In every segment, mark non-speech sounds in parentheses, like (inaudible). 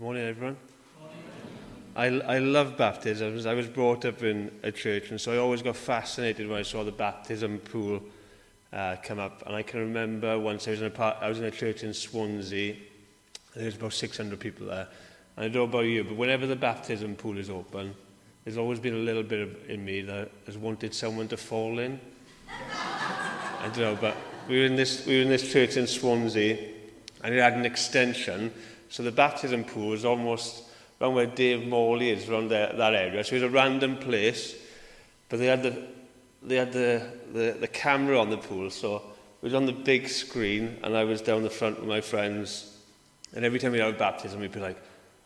Morning, everyone. I, I love baptisms. I was brought up in a church, and so I always got fascinated when I saw the baptism pool uh, come up. And I can remember once I was in a, part, I was in a church in Swansea, and there was about 600 people there. And I don't know about you, but whenever the baptism pool is open, there's always been a little bit of, in me that has wanted someone to fall in. I don't know, but we were in this, we were in this church in Swansea, and it had an extension so the baptism pool was almost around where Dave Morley is, around there, that area. So it was a random place, but they had the, they had the, the, the camera on the pool. So it was on the big screen, and I was down the front with my friends. And every time we had a baptism, we'd be like,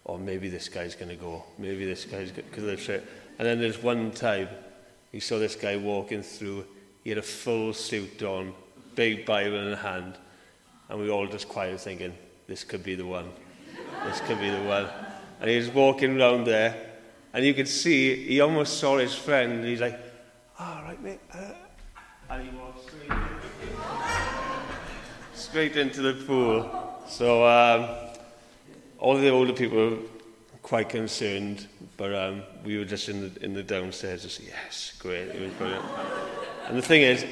oh, maybe this guy's going to go. Maybe this guy's going to go. And then there's one time, he saw this guy walking through. He had a full suit on, big Bible in hand. And we all just quiet thinking, this could be the one. This could be the one. And he was walking around there, and you could see he almost saw his friend, and he's like, "All oh, right, mate." Uh, and he walked straight, (laughs) straight into the pool. So um, all the older people were quite concerned, but um, we were just in the, in the downstairs, just yes, great, it was brilliant. And the thing is,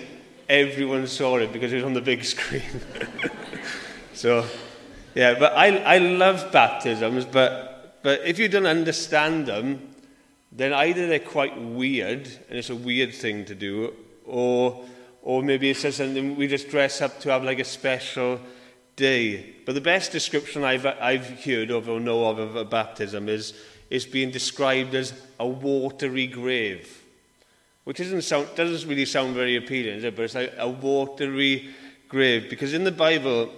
everyone saw it because it was on the big screen. (laughs) so yeah, but I, I love baptisms, but, but if you don't understand them, then either they're quite weird, and it's a weird thing to do, or, or maybe it's just something we just dress up to have like a special day. But the best description I've, I've heard of or know of of a baptism is, is being described as a watery grave, which isn't sound, doesn't really sound very appealing, it? but it's like a watery grave. Because in the Bible,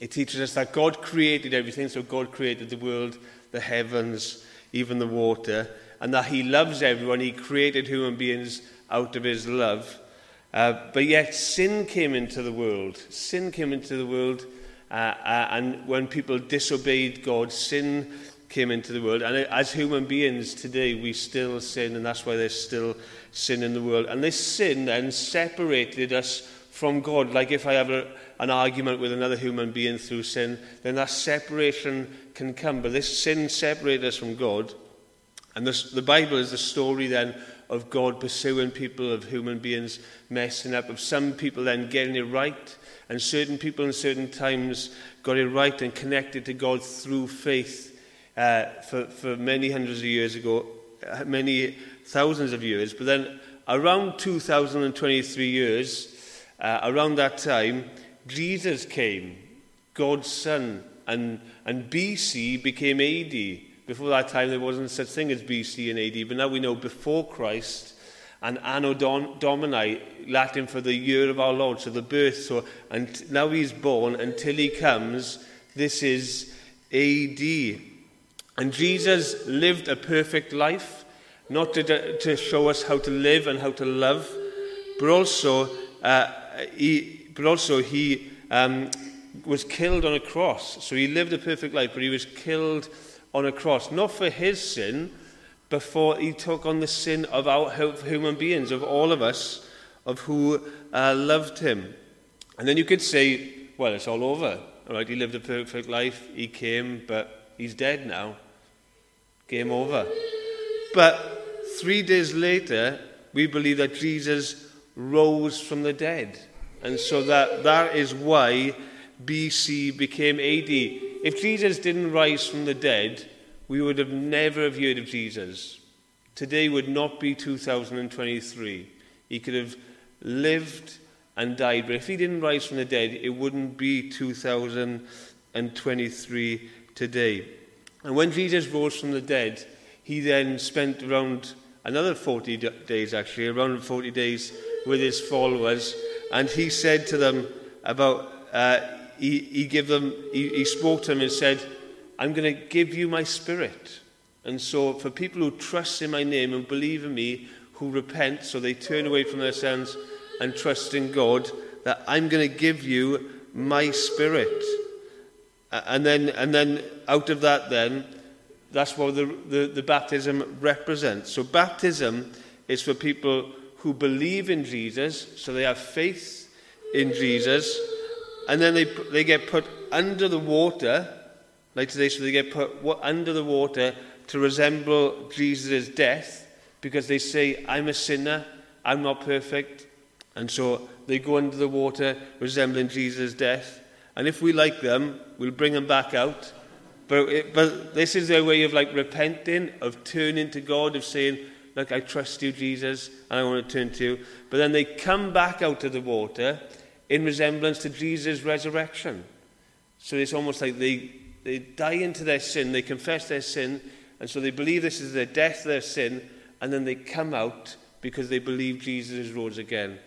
it teaches us that God created everything, so God created the world, the heavens, even the water, and that He loves everyone. He created human beings out of His love. Uh, but yet, sin came into the world. Sin came into the world, uh, uh, and when people disobeyed God, sin came into the world. And as human beings today, we still sin, and that's why there's still sin in the world. And this sin then separated us from God. Like if I have a, an argument with another human being through sin, then that separation can come. But this sin separates us from God. And this, the Bible is the story then of God pursuing people, of human beings messing up, of some people then getting it right. And certain people in certain times got it right and connected to God through faith uh, for, for many hundreds of years ago, uh, many thousands of years. But then around 2023 years, uh, around that time, Jesus came, God's Son, and, and BC became AD. Before that time, there wasn't such thing as BC and AD, but now we know before Christ and Anno Domini, Latin for the year of our Lord, so the birth. So and now he's born until he comes. This is AD. And Jesus lived a perfect life, not to, to show us how to live and how to love, but also uh, he, but also he um, was killed on a cross. So he lived a perfect life, but he was killed on a cross, not for his sin, before he took on the sin of our human beings, of all of us, of who uh, loved him. And then you could say, well, it's all over. All right, he lived a perfect life, he came, but he's dead now. Game over. But three days later, we believe that Jesus rose from the dead. And so that, that is why BC became AD. If Jesus didn't rise from the dead, we would have never have heard of Jesus. Today would not be 2023. He could have lived and died, but if he didn't rise from the dead, it wouldn't be 2023 today. And when Jesus rose from the dead, he then spent around another 40 days, actually, around 40 days with his followers and he said to them about, uh, he, he, gave them, he, he spoke to them and said, I'm going to give you my spirit. And so for people who trust in my name and believe in me, who repent, so they turn away from their sins and trust in God, that I'm going to give you my spirit. And then, and then out of that, then, that's what the, the, the baptism represents. So baptism is for people who believe in Jesus, so they have faith in Jesus, and then they, they get put under the water, like today, so they get put under the water to resemble Jesus' death because they say, I'm a sinner, I'm not perfect. And so they go under the water resembling Jesus' death. And if we like them, we'll bring them back out. But, it, but this is their way of like repenting, of turning to God, of saying, Look, I trust you, Jesus, and I want to turn to you. But then they come back out of the water in resemblance to Jesus' resurrection. So it's almost like they, they die into their sin, they confess their sin, and so they believe this is their death, their sin, and then they come out because they believe Jesus rose again.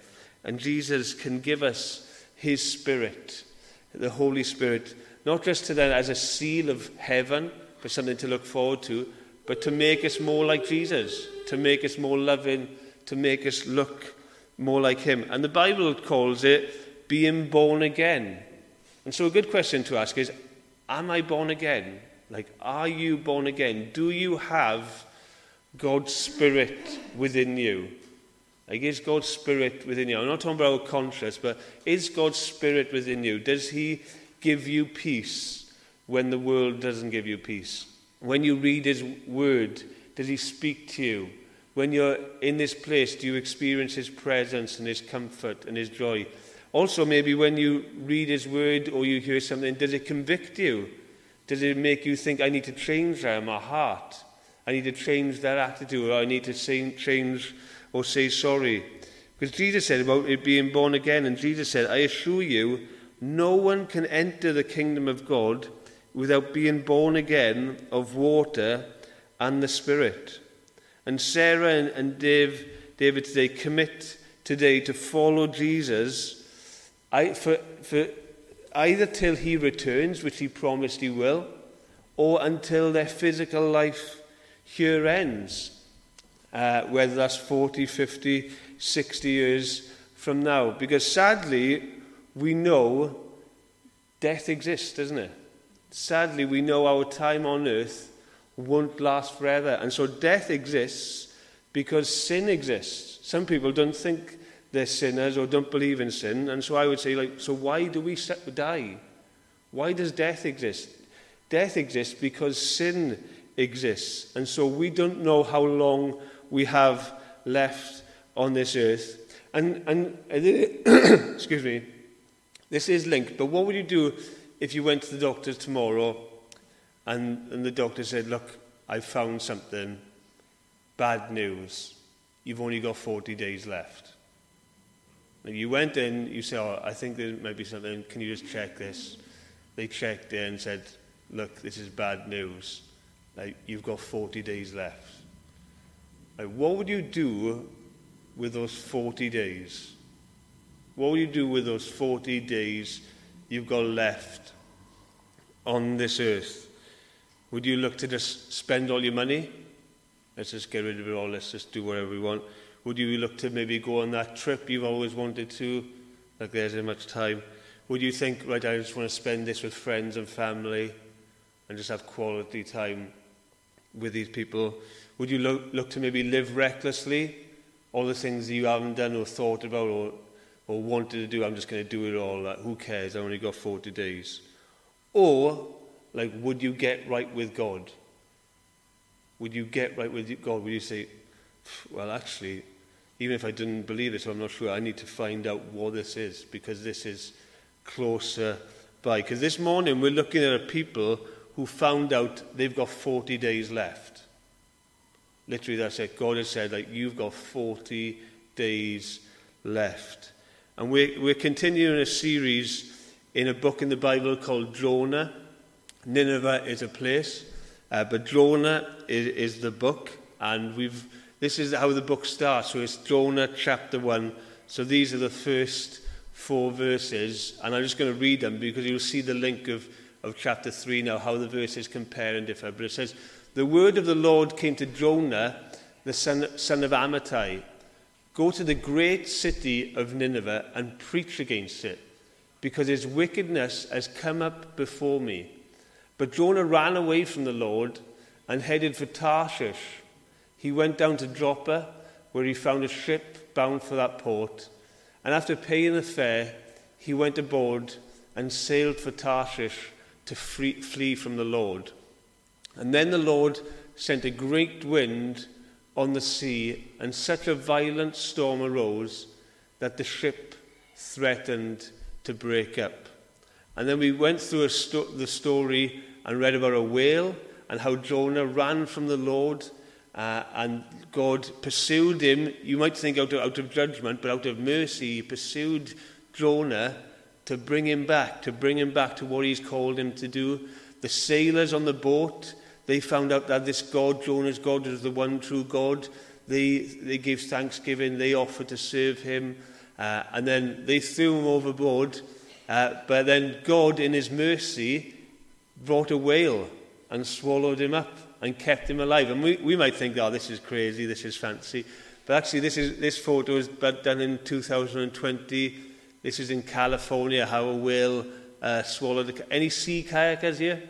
And Jesus can give us his Spirit, the Holy Spirit, not just to them as a seal of heaven for something to look forward to, but to make us more like Jesus, to make us more loving, to make us look more like him. And the Bible calls it being born again. And so a good question to ask is, am I born again? Like, are you born again? Do you have God's Spirit within you? Like, is God's Spirit within you? I'm not talking about conscious, but is God's Spirit within you? Does He give you peace when the world doesn't give you peace? When you read his word, does he speak to you? When you're in this place, do you experience his presence and his comfort and his joy? Also, maybe when you read his word or you hear something, does it convict you? Does it make you think, I need to change that in my heart? I need to change that attitude, or I need to say, change or say sorry. Because Jesus said about it being born again, and Jesus said, I assure you, no one can enter the kingdom of God without being born again of water and the Spirit. And Sarah and, and Dave, David today commit today to follow Jesus I, for, for either till he returns, which he promised he will, or until their physical life here ends uh, whether that's 40, 50, 60 years from now. Because sadly, we know death exists, doesn't it? Sadly, we know our time on earth won't last forever. And so death exists because sin exists. Some people don't think they're sinners or don't believe in sin. And so I would say, like, so why do we die? Why does death exist? Death exists because sin exists. And so we don't know how long we have left on this earth. And, and (coughs) excuse me, this is linked, but what would you do if you went to the doctor tomorrow and, and the doctor said, Look, I found something, bad news, you've only got 40 days left? And you went in, you said, Oh, I think there might be something, can you just check this? They checked it and said, Look, this is bad news. Like, you've got 40 days left. Like, what would you do with those 40 days? What would you do with those 40 days you've got left on this earth, would you look to just spend all your money? Let's just get rid of it all. Let's just do whatever we want. Would you look to maybe go on that trip you've always wanted to? Like there's isn't much time. Would you think, right, I just want to spend this with friends and family and just have quality time with these people? Would you look, look to maybe live recklessly? All the things that you haven't done or thought about or or wanted to do, I'm just going to do it all. Like, who cares? I only got 40 days. Or, like, would you get right with God? Would you get right with God? Would you say, well, actually, even if I didn't believe this, I'm not sure, I need to find out what this is because this is closer by. Because this morning we're looking at a people who found out they've got 40 days left. Literally, that's it. God has said, like, you've got 40 days left. And we're, we're continuing a series in a book in the Bible called Jonah. Nineveh is a place, uh, but Jonah is, is the book. And we've, this is how the book starts. So it's Jonah chapter 1. So these are the first four verses. And I'm just going to read them because you'll see the link of, of chapter 3 now, how the verses compare and differ. But it says, The word of the Lord came to Jonah, the son, son of Amittai Go to the great city of Nineveh and preach against it, because its wickedness has come up before me. But Jonah ran away from the Lord and headed for Tarshish. He went down to Joppa, where he found a ship bound for that port. And after paying the fare, he went aboard and sailed for Tarshish to free, flee from the Lord. And then the Lord sent a great wind on the sea, and such a violent storm arose that the ship threatened to break up. And then we went through sto the story and read about a whale and how Jonah ran from the Lord uh, and God pursued him. You might think out of, out of judgment, but out of mercy, he pursued Jonah to bring him back, to bring him back to what he's called him to do. The sailors on the boat They found out that this God, Jonah's God, is the one true God. They, they gave thanksgiving. They offered to serve him. Uh, and then they threw him overboard. Uh, but then God, in his mercy, brought a whale and swallowed him up and kept him alive. And we, we might think, oh, this is crazy, this is fancy. But actually, this, is, this photo is done in 2020. This is in California, how a whale uh, swallowed... A, any sea kayakers here?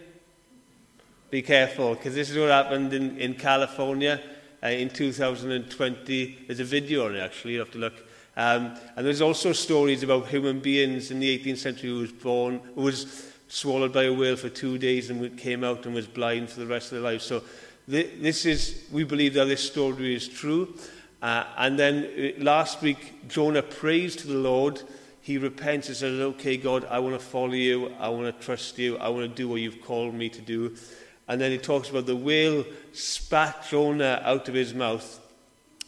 be careful because this is what happened in, in California uh, in 2020. There's a video on it actually, you have to look. Um, and there's also stories about human beings in the 18th century who was born, who was swallowed by a whale for two days and came out and was blind for the rest of their life. So th this is, we believe that this story is true. Uh, and then uh, last week, Jonah prays to the Lord. He repents and says, okay, God, I want to follow you. I want to trust you. I want to do what you've called me to do. And then he talks about the whale spat Jonah out of his mouth.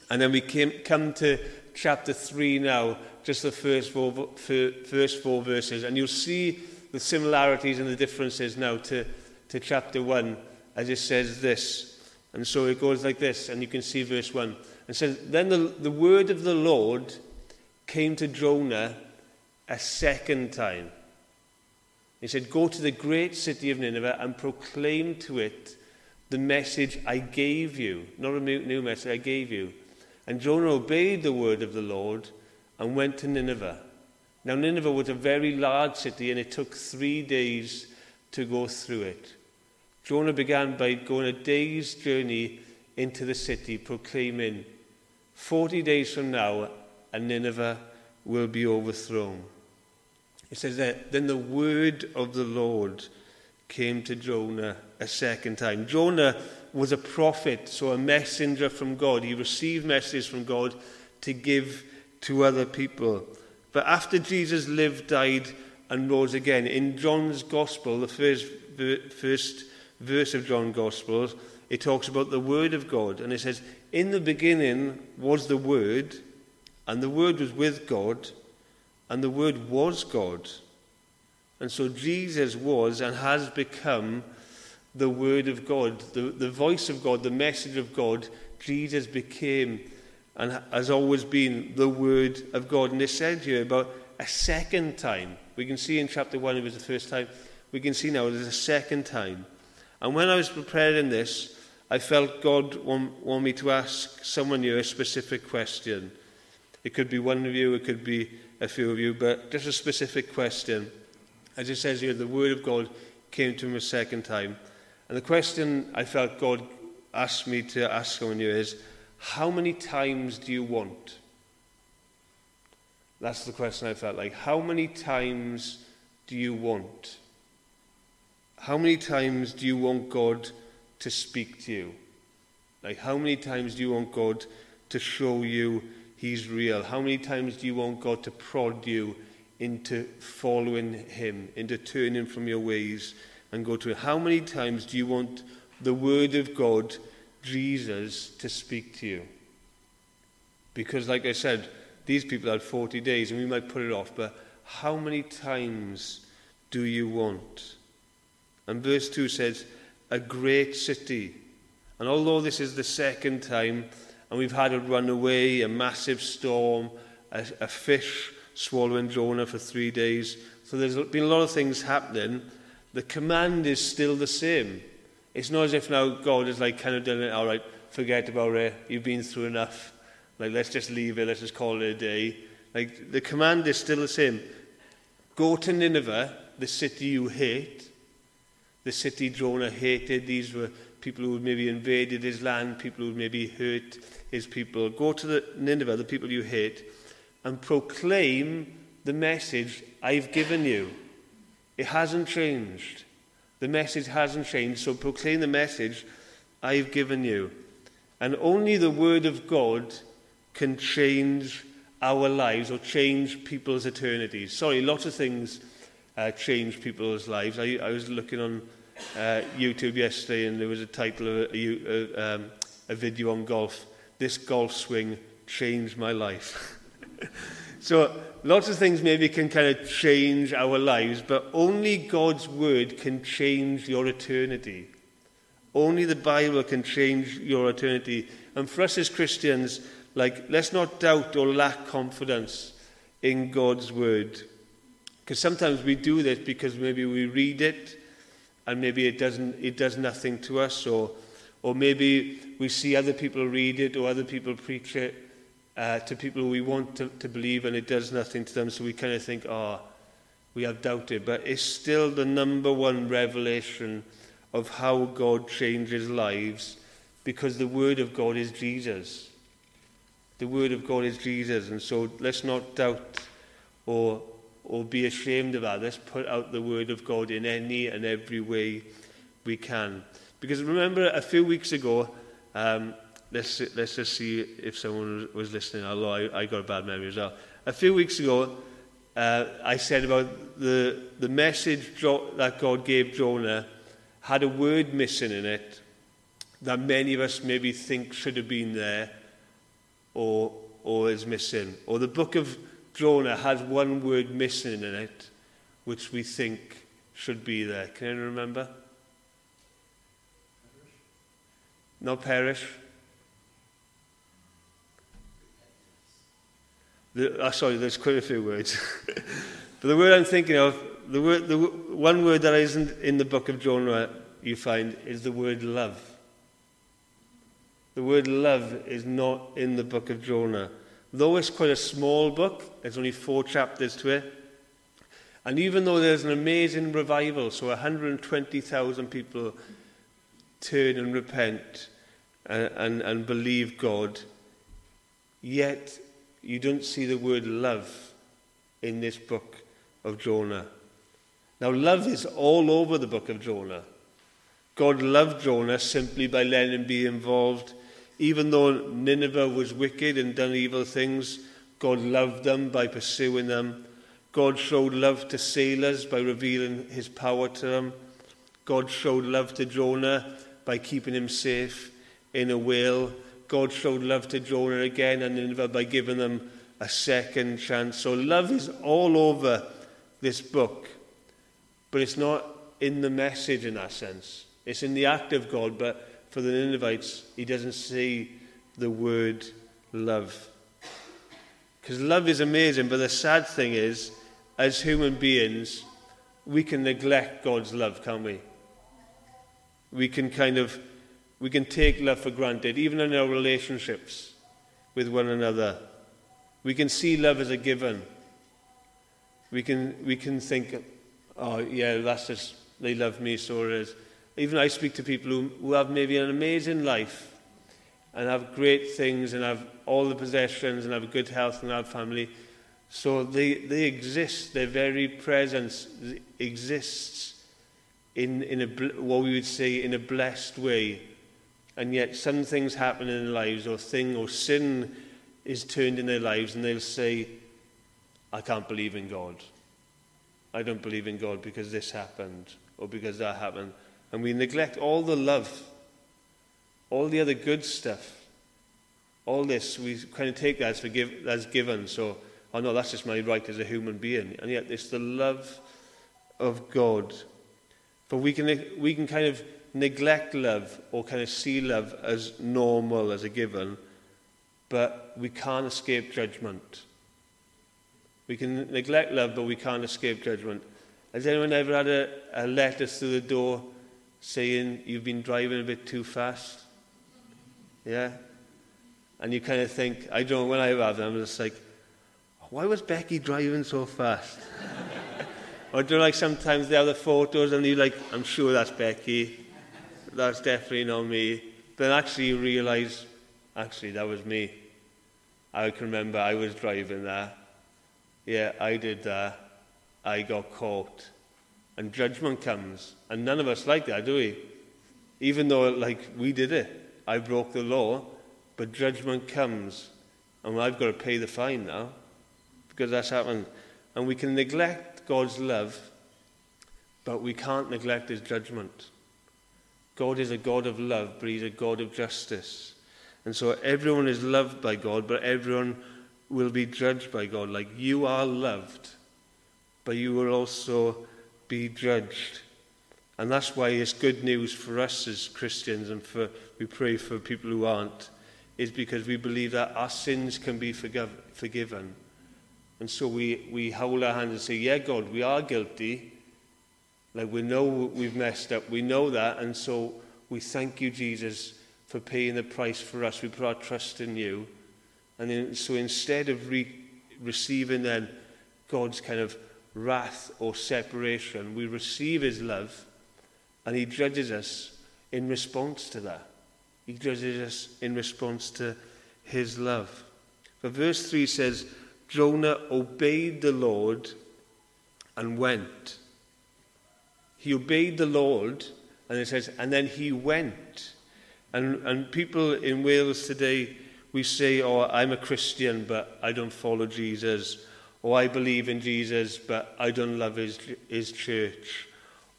And then we came, come to chapter 3 now, just the first four, first four verses. And you'll see the similarities and the differences now to, to chapter 1 as it says this. And so it goes like this, and you can see verse 1. And says, Then the, the word of the Lord came to Jonah a second time. He said, Go to the great city of Nineveh and proclaim to it the message I gave you. Not a new message, I gave you. And Jonah obeyed the word of the Lord and went to Nineveh. Now, Nineveh was a very large city and it took three days to go through it. Jonah began by going a day's journey into the city, proclaiming, 40 days from now, and Nineveh will be overthrown. It says that then the word of the Lord came to Jonah a second time. Jonah was a prophet, so a messenger from God. He received messages from God to give to other people. But after Jesus lived, died, and rose again, in John's Gospel, the first, first verse of John's Gospel, it talks about the Word of God. And it says, In the beginning was the Word, and the Word was with God, and the Word was God. And so Jesus was and has become the Word of God, the, the voice of God, the message of God. Jesus became and has always been the Word of God. And it said here about a second time. We can see in chapter 1 it was the first time. We can see now there's a second time. And when I was preparing this, I felt God want, want me to ask someone here a specific question. It could be one of you, it could be a few of you, but just a specific question. As it says here, the Word of God came to him a second time. And the question I felt God asked me to ask someone here is, how many times do you want? That's the question I felt like. How many times do you want? How many times do you want God to speak to you? Like, how many times do you want God to show you He's real? How many times do you want God to prod you into following Him, into turning from your ways and go to Him? How many times do you want the Word of God, Jesus, to speak to you? Because, like I said, these people had 40 days and we might put it off, but how many times do you want? And verse 2 says, a great city. And although this is the second time and we've had a runaway, a massive storm, a, a fish swallowing Jonah for three days. So there's been a lot of things happening. The command is still the same. It's not as if now God is like kind of done it, all right, forget about it, you've been through enough. Like, let's just leave it, let's just call it a day. Like, the command is still the same. Go to Nineveh, the city you hate, the city Jonah hated. These were people who maybe invaded his land, people who maybe hurt his people. Go to the Nineveh, the people you hate, and proclaim the message I've given you. It hasn't changed. The message hasn't changed, so proclaim the message I've given you. And only the Word of God can change our lives or change people's eternities. Sorry, lots of things uh, change people's lives. I, I was looking on uh, YouTube yesterday and there was a title of a, a, um, a video on golf. This golf swing changed my life. (laughs) so lots of things maybe can kind of change our lives, but only God's word can change your eternity. Only the Bible can change your eternity. And for us as Christians, like, let's not doubt or lack confidence in God's word. Because sometimes we do this because maybe we read it and maybe it doesn't it does nothing to us or or maybe we see other people read it or other people preach it uh, to people we want to, to believe and it does nothing to them. So we kind of think oh we have doubted. But it's still the number one revelation of how God changes lives because the word of God is Jesus. The word of God is Jesus. And so let's not doubt or or be ashamed of that let's put out the word of God in any and every way we can because remember a few weeks ago, um, let's, let's just see if someone was listening, although I, I got a bad memory as well. A few weeks ago, uh, I said about the, the message that God gave Jonah had a word missing in it that many of us maybe think should have been there or, or is missing. Or the book of Jonah has one word missing in it which we think should be there. Can anyone remember? No perish. The, oh, sorry, there's quite a few words. (laughs) but the word I'm thinking of, the, word, the one word that isn't in the book of Jonah you find is the word love. The word love is not in the book of Jonah. Though it's quite a small book, there's only four chapters to it. And even though there's an amazing revival, so 120,000 people turn and repent and, and, and believe God, yet you don't see the word love in this book of Jonah. Now, love is all over the book of Jonah. God loved Jonah simply by letting him be involved Even though Nineveh was wicked and done evil things, God loved them by pursuing them. God showed love to sailors by revealing his power to them. God showed love to Jonah by keeping him safe in a whale. God showed love to Jonah again and Nineveh by giving them a second chance. So love is all over this book, but it's not in the message in that sense. It's in the act of God, but for the Ninevites, he doesn't say the word love. Because love is amazing, but the sad thing is, as human beings, we can neglect God's love, can't we? We can kind of we can take love for granted, even in our relationships with one another. We can see love as a given. We can, we can think, oh, yeah, that's just, they love me, so it is. Even I speak to people who, who have maybe an amazing life and have great things and have all the possessions and have good health and have family. So they, they exist, their very presence exists in, in a, what we would say in a blessed way and yet some things happen in their lives or thing or sin is turned in their lives and they'll say, I can't believe in God. I don't believe in God because this happened or because that happened. And we neglect all the love, all the other good stuff. All this, we kind of take that as, forgive, as given. So, oh no, that's just my right as a human being. And yet it's the love of God. For we can, we can kind of neglect love or kind of see love as normal, as a given, but we can't escape judgment. We can neglect love, but we can't escape judgment. Has anyone ever had a, a letter through the door saying you've been driving a bit too fast? Yeah? And you kind of think, I don't when I have them, I'm just like, why was Becky driving so fast? (laughs) or do like sometimes they have the photos and you're like, I'm sure that's Becky that's definitely not me. Then actually you realise, actually that was me. I can remember I was driving there. Yeah, I did that. I got caught. And judgment comes. And none of us like that, do we? Even though, like, we did it. I broke the law, but judgment comes. And I've got to pay the fine now because that's happened. And we can neglect God's love, but we can't neglect his judgment. God is a God of love, but he's a God of justice. And so everyone is loved by God, but everyone will be judged by God. Like you are loved, but you will also be judged. And that's why it's good news for us as Christians and for we pray for people who aren't, is because we believe that our sins can be forgive, forgiven. And so we, we hold our hands and say, Yeah, God, we are guilty. Like we know we've messed up. We know that. And so we thank you, Jesus, for paying the price for us. We put our trust in you. And then, so instead of re- receiving then God's kind of wrath or separation, we receive his love and he judges us in response to that. He judges us in response to his love. But verse 3 says, Jonah obeyed the Lord and went. He obeyed the Lord, and it says, and then he went. And, and people in Wales today, we say, oh, I'm a Christian, but I don't follow Jesus. Or I believe in Jesus, but I don't love his, his church.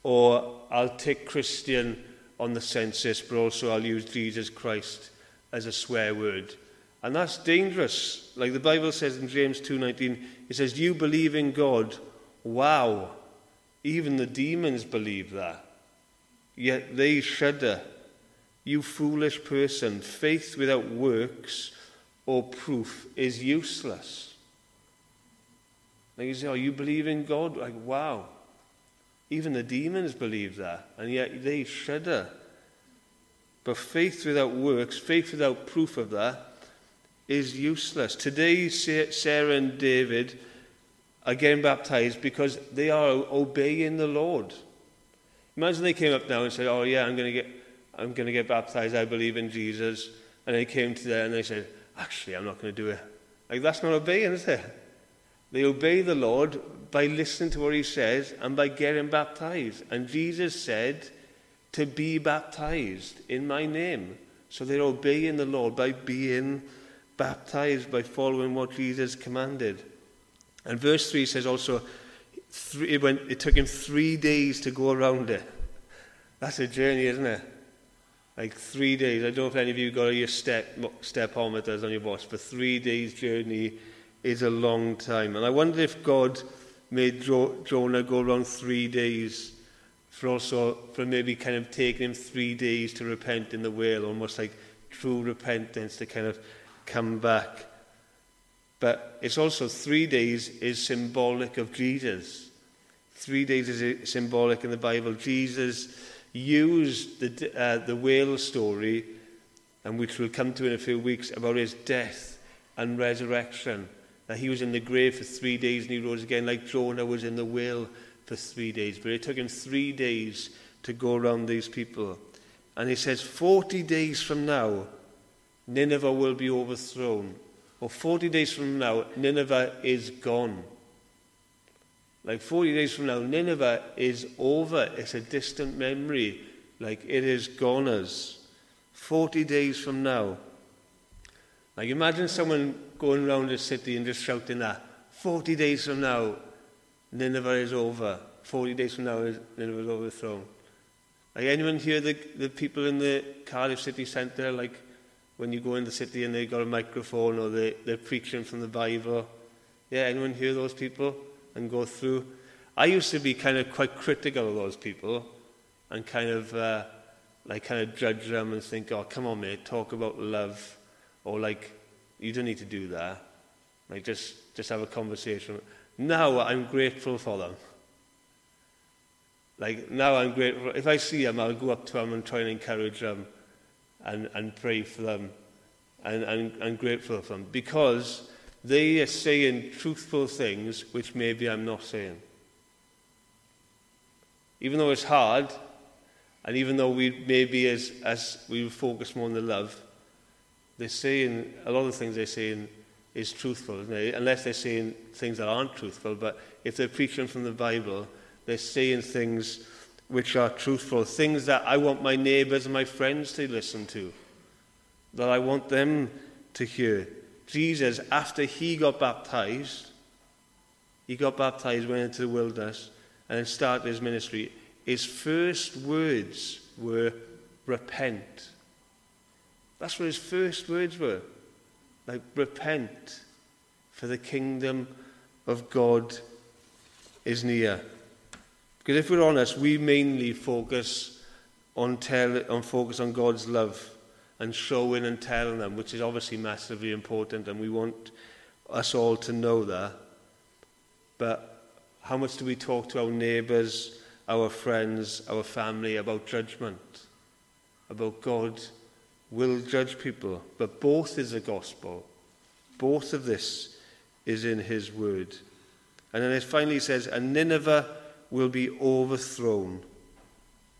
Or I'll take Christian on the census, but also I'll use Jesus Christ as a swear word. And that's dangerous. Like the Bible says in James 2.19, it says, "Do you believe in God. Wow. Even the demons believe that. Yet they shudder. You foolish person, faith without works or proof is useless. You say, oh, you believe in God? Like, wow. Even the demons believe that, and yet they shudder. But faith without works, faith without proof of that, is useless. Today, Sarah and David are getting baptized because they are obeying the Lord. Imagine they came up now and said, "Oh yeah, I'm going to get, I'm going to get baptized. I believe in Jesus." And they came to there and they said, "Actually, I'm not going to do it." Like that's not obeying, is it? They obey the Lord by listening to what He says and by getting baptized. And Jesus said to be baptized in my name. So they're obeying the Lord by being baptized, by following what Jesus commanded. And verse 3 says also, three, it, went, it took him three days to go around it. That's a journey, isn't it? Like three days. I don't know if any of you got your step stepometers on your watch, but three days journey is a long time. And I wonder if God made Jonah go around three days for also, for maybe kind of taking him three days to repent in the whale, almost like true repentance to kind of come back. But it's also three days is symbolic of Jesus. Three days is symbolic in the Bible. Jesus used the, uh, the whale story, and which we'll come to in a few weeks, about his death and resurrection. He was in the grave for three days and he rose again, like Jonah was in the whale for three days. But it took him three days to go around these people. And he says, 40 days from now, Nineveh will be overthrown. Or 40 days from now, Nineveh is gone. Like 40 days from now, Nineveh is over. It's a distant memory. Like it is gone as. 40 days from now. Like imagine someone going around the city and just shouting that. 40 days from now, Nineveh is over. 40 days from now, Nineveh is overthrown. Like anyone hear the, the people in the Cardiff city centre, like when you go in the city and they've got a microphone or they, they're preaching from the Bible? Yeah, anyone hear those people and go through? I used to be kind of quite critical of those people and kind of uh, like kind of judge them and think, oh, come on, mate, talk about love. Or like, You don't need to do that. Like, just, just have a conversation. Now I'm grateful for them. Like, now I'm grateful. If I see them, I'll go up to them and try and encourage them and, and pray for them and, and, and grateful for them because they are saying truthful things which maybe I'm not saying. Even though it's hard, and even though we maybe as, as we focus more on the love, they're saying a lot of the things they're saying is truthful, unless they're saying things that aren't truthful. But if they're preaching from the Bible, They're saying things which are truthful, things that I want my neighbours and my friends to listen to, that I want them to hear. Jesus, after he got baptized, he got baptized, went into the wilderness, and then started his ministry. His first words were, Repent. That's what his first words were. Like, repent, for the kingdom of God is near. Because if we're honest, we mainly focus on, tell, on focus on God's love and showing and telling them, which is obviously massively important, and we want us all to know that. But how much do we talk to our neighbours, our friends, our family about judgment? About God will judge people. But both is the gospel. Both of this is in his word. And then it finally says, and Nineveh will be overthrown.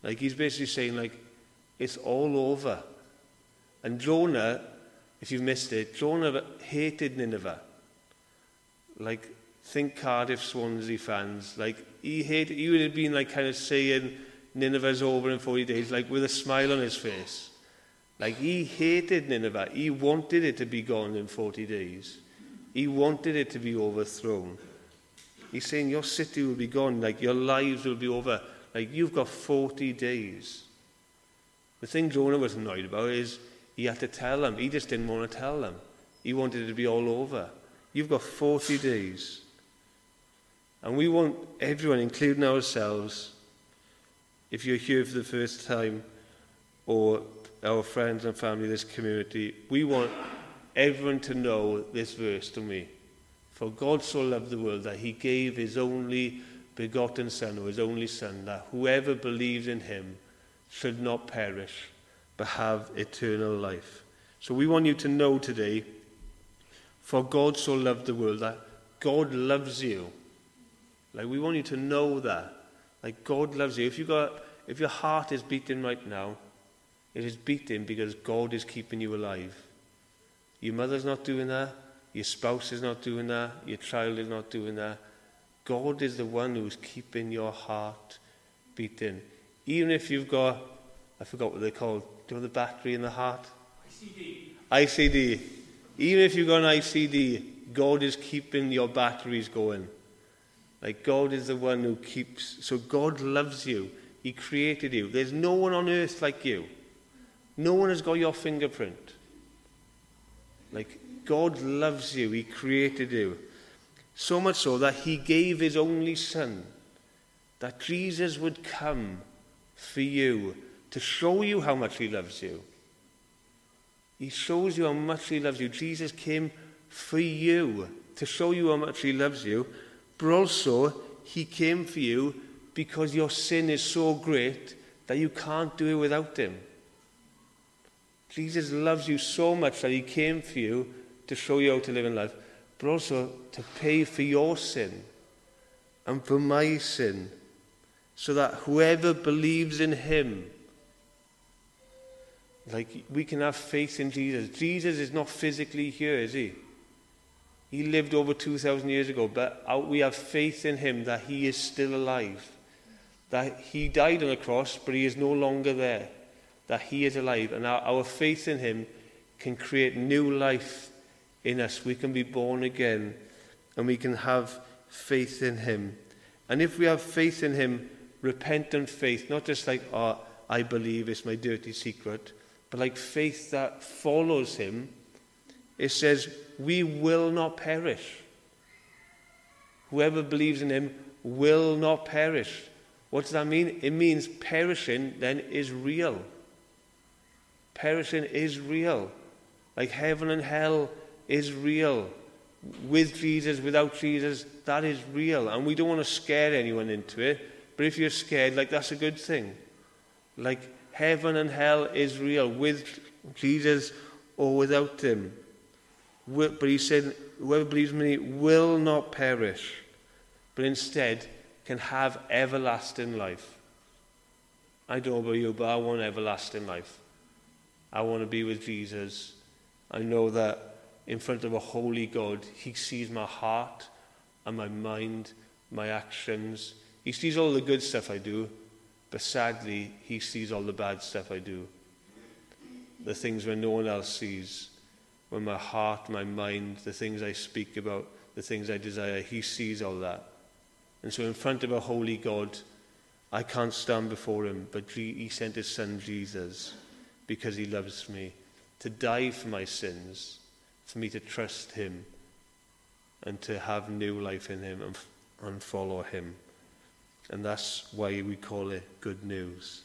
Like he's basically saying, like, it's all over. And Jonah, if you've missed it, Jonah hated Nineveh. Like, think Cardiff Swansea fans. Like, he hated, he would have been like kind of saying Nineveh's over in 40 days, like with a smile on his face. Like, he hated Nineveh. He wanted it to be gone in 40 days. He wanted it to be overthrown. He's saying your city will be gone, like your lives will be over. Like you've got 40 days. The thing Jonah was annoyed about is he had to tell them. He just didn't want to tell them. He wanted it to be all over. You've got 40 days. And we want everyone, including ourselves, if you're here for the first time, or our friends and family, this community, we want everyone to know this verse to me. For God so loved the world that he gave his only begotten Son, or his only Son, that whoever believes in him should not perish, but have eternal life. So we want you to know today, for God so loved the world, that God loves you. Like we want you to know that. Like God loves you. If you got if your heart is beating right now, it is beating because God is keeping you alive. Your mother's not doing that. Your spouse is not doing that. Your child is not doing that. God is the one who's keeping your heart beating. Even if you've got, I forgot what they're called, do you know the battery in the heart? ICD. ICD. Even if you've got an ICD, God is keeping your batteries going. Like God is the one who keeps. So God loves you. He created you. There's no one on earth like you. No one has got your fingerprint. Like God loves you. He created you. So much so that he gave his only son, that Jesus would come for you to show you how much he loves you. He shows you how much he loves you. Jesus came for you to show you how much he loves you, but also he came for you because your sin is so great that you can't do it without him. Jesus loves you so much that he came for you to show you how to live in life, but also to pay for your sin and for my sin, so that whoever believes in him, like we can have faith in Jesus. Jesus is not physically here, is he? He lived over 2,000 years ago, but we have faith in him that he is still alive. That he died on the cross, but he is no longer there. That he is alive. And our, our faith in him can create new life in us. We can be born again and we can have faith in Him. And if we have faith in Him, repentant faith, not just like, oh, I believe it's my dirty secret, but like faith that follows Him, it says, we will not perish. Whoever believes in Him will not perish. What does that mean? It means perishing then is real. Perishing is real. Like heaven and hell is real. With Jesus, without Jesus, that is real. And we don't want to scare anyone into it. But if you're scared, like that's a good thing. Like heaven and hell is real with Jesus or without him. But he said, whoever believes in me will not perish, but instead can have everlasting life. I don't know about you, but I want everlasting life. I want to be with Jesus. I know that in front of a holy God. He sees my heart and my mind, my actions. He sees all the good stuff I do, but sadly, he sees all the bad stuff I do. The things where no one else sees, when my heart, my mind, the things I speak about, the things I desire, he sees all that. And so, in front of a holy God, I can't stand before him, but he sent his son Jesus because he loves me to die for my sins, for me to trust him and to have new life in him and, and follow him. And that's why we call it good news.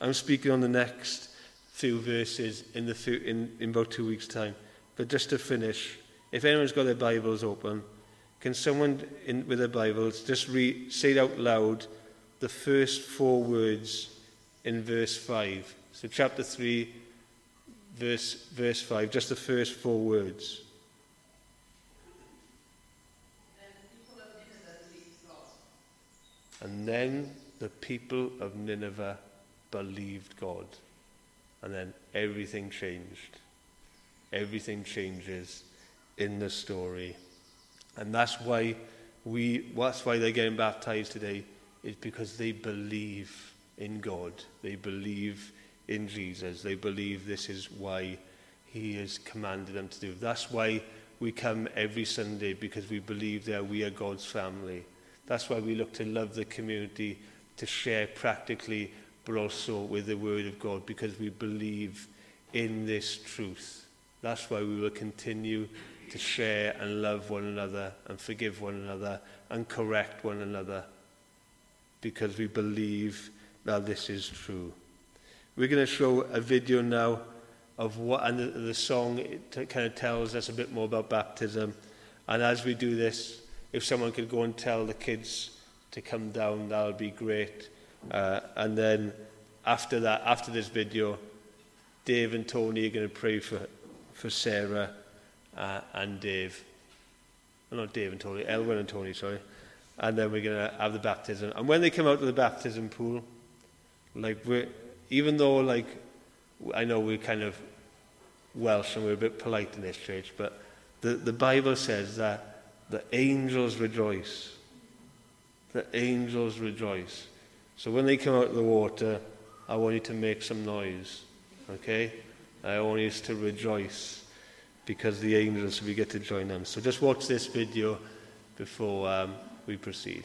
I'm speaking on the next few verses in, the few, in, in about two weeks' time. But just to finish, if anyone's got their Bibles open, can someone in, with their Bibles just read, say out loud the first four words in verse 5? So, chapter 3, verse, verse 5, just the first four words. And then the people of Nineveh believed God. And then everything changed. Everything changes in the story. And that's why we that's why they're getting baptized today, is because they believe in God. They believe in Jesus. They believe this is why he has commanded them to do. That's why we come every Sunday, because we believe that we are God's family. That's why we look to love the community, to share practically, but also with the Word of God, because we believe in this truth. That's why we will continue to share and love one another and forgive one another and correct one another because we believe that this is true. We're going to show a video now of what, and the, the song it kind of tells us a bit more about baptism. And as we do this, if someone could go and tell the kids to come down, that would be great. Uh, and then after that, after this video, Dave and Tony are going to pray for, for Sarah uh, and Dave. Oh, not Dave and Tony, Elwyn and Tony, sorry. And then we're going to have the baptism. And when they come out of the baptism pool, like we even though like I know we're kind of Welsh and we're a bit polite in this church, but the, the Bible says that the angels rejoice. The angels rejoice. So when they come out of the water, I want you to make some noise. Okay? I want you to rejoice because the angels, we get to join them. So just watch this video before um, we proceed.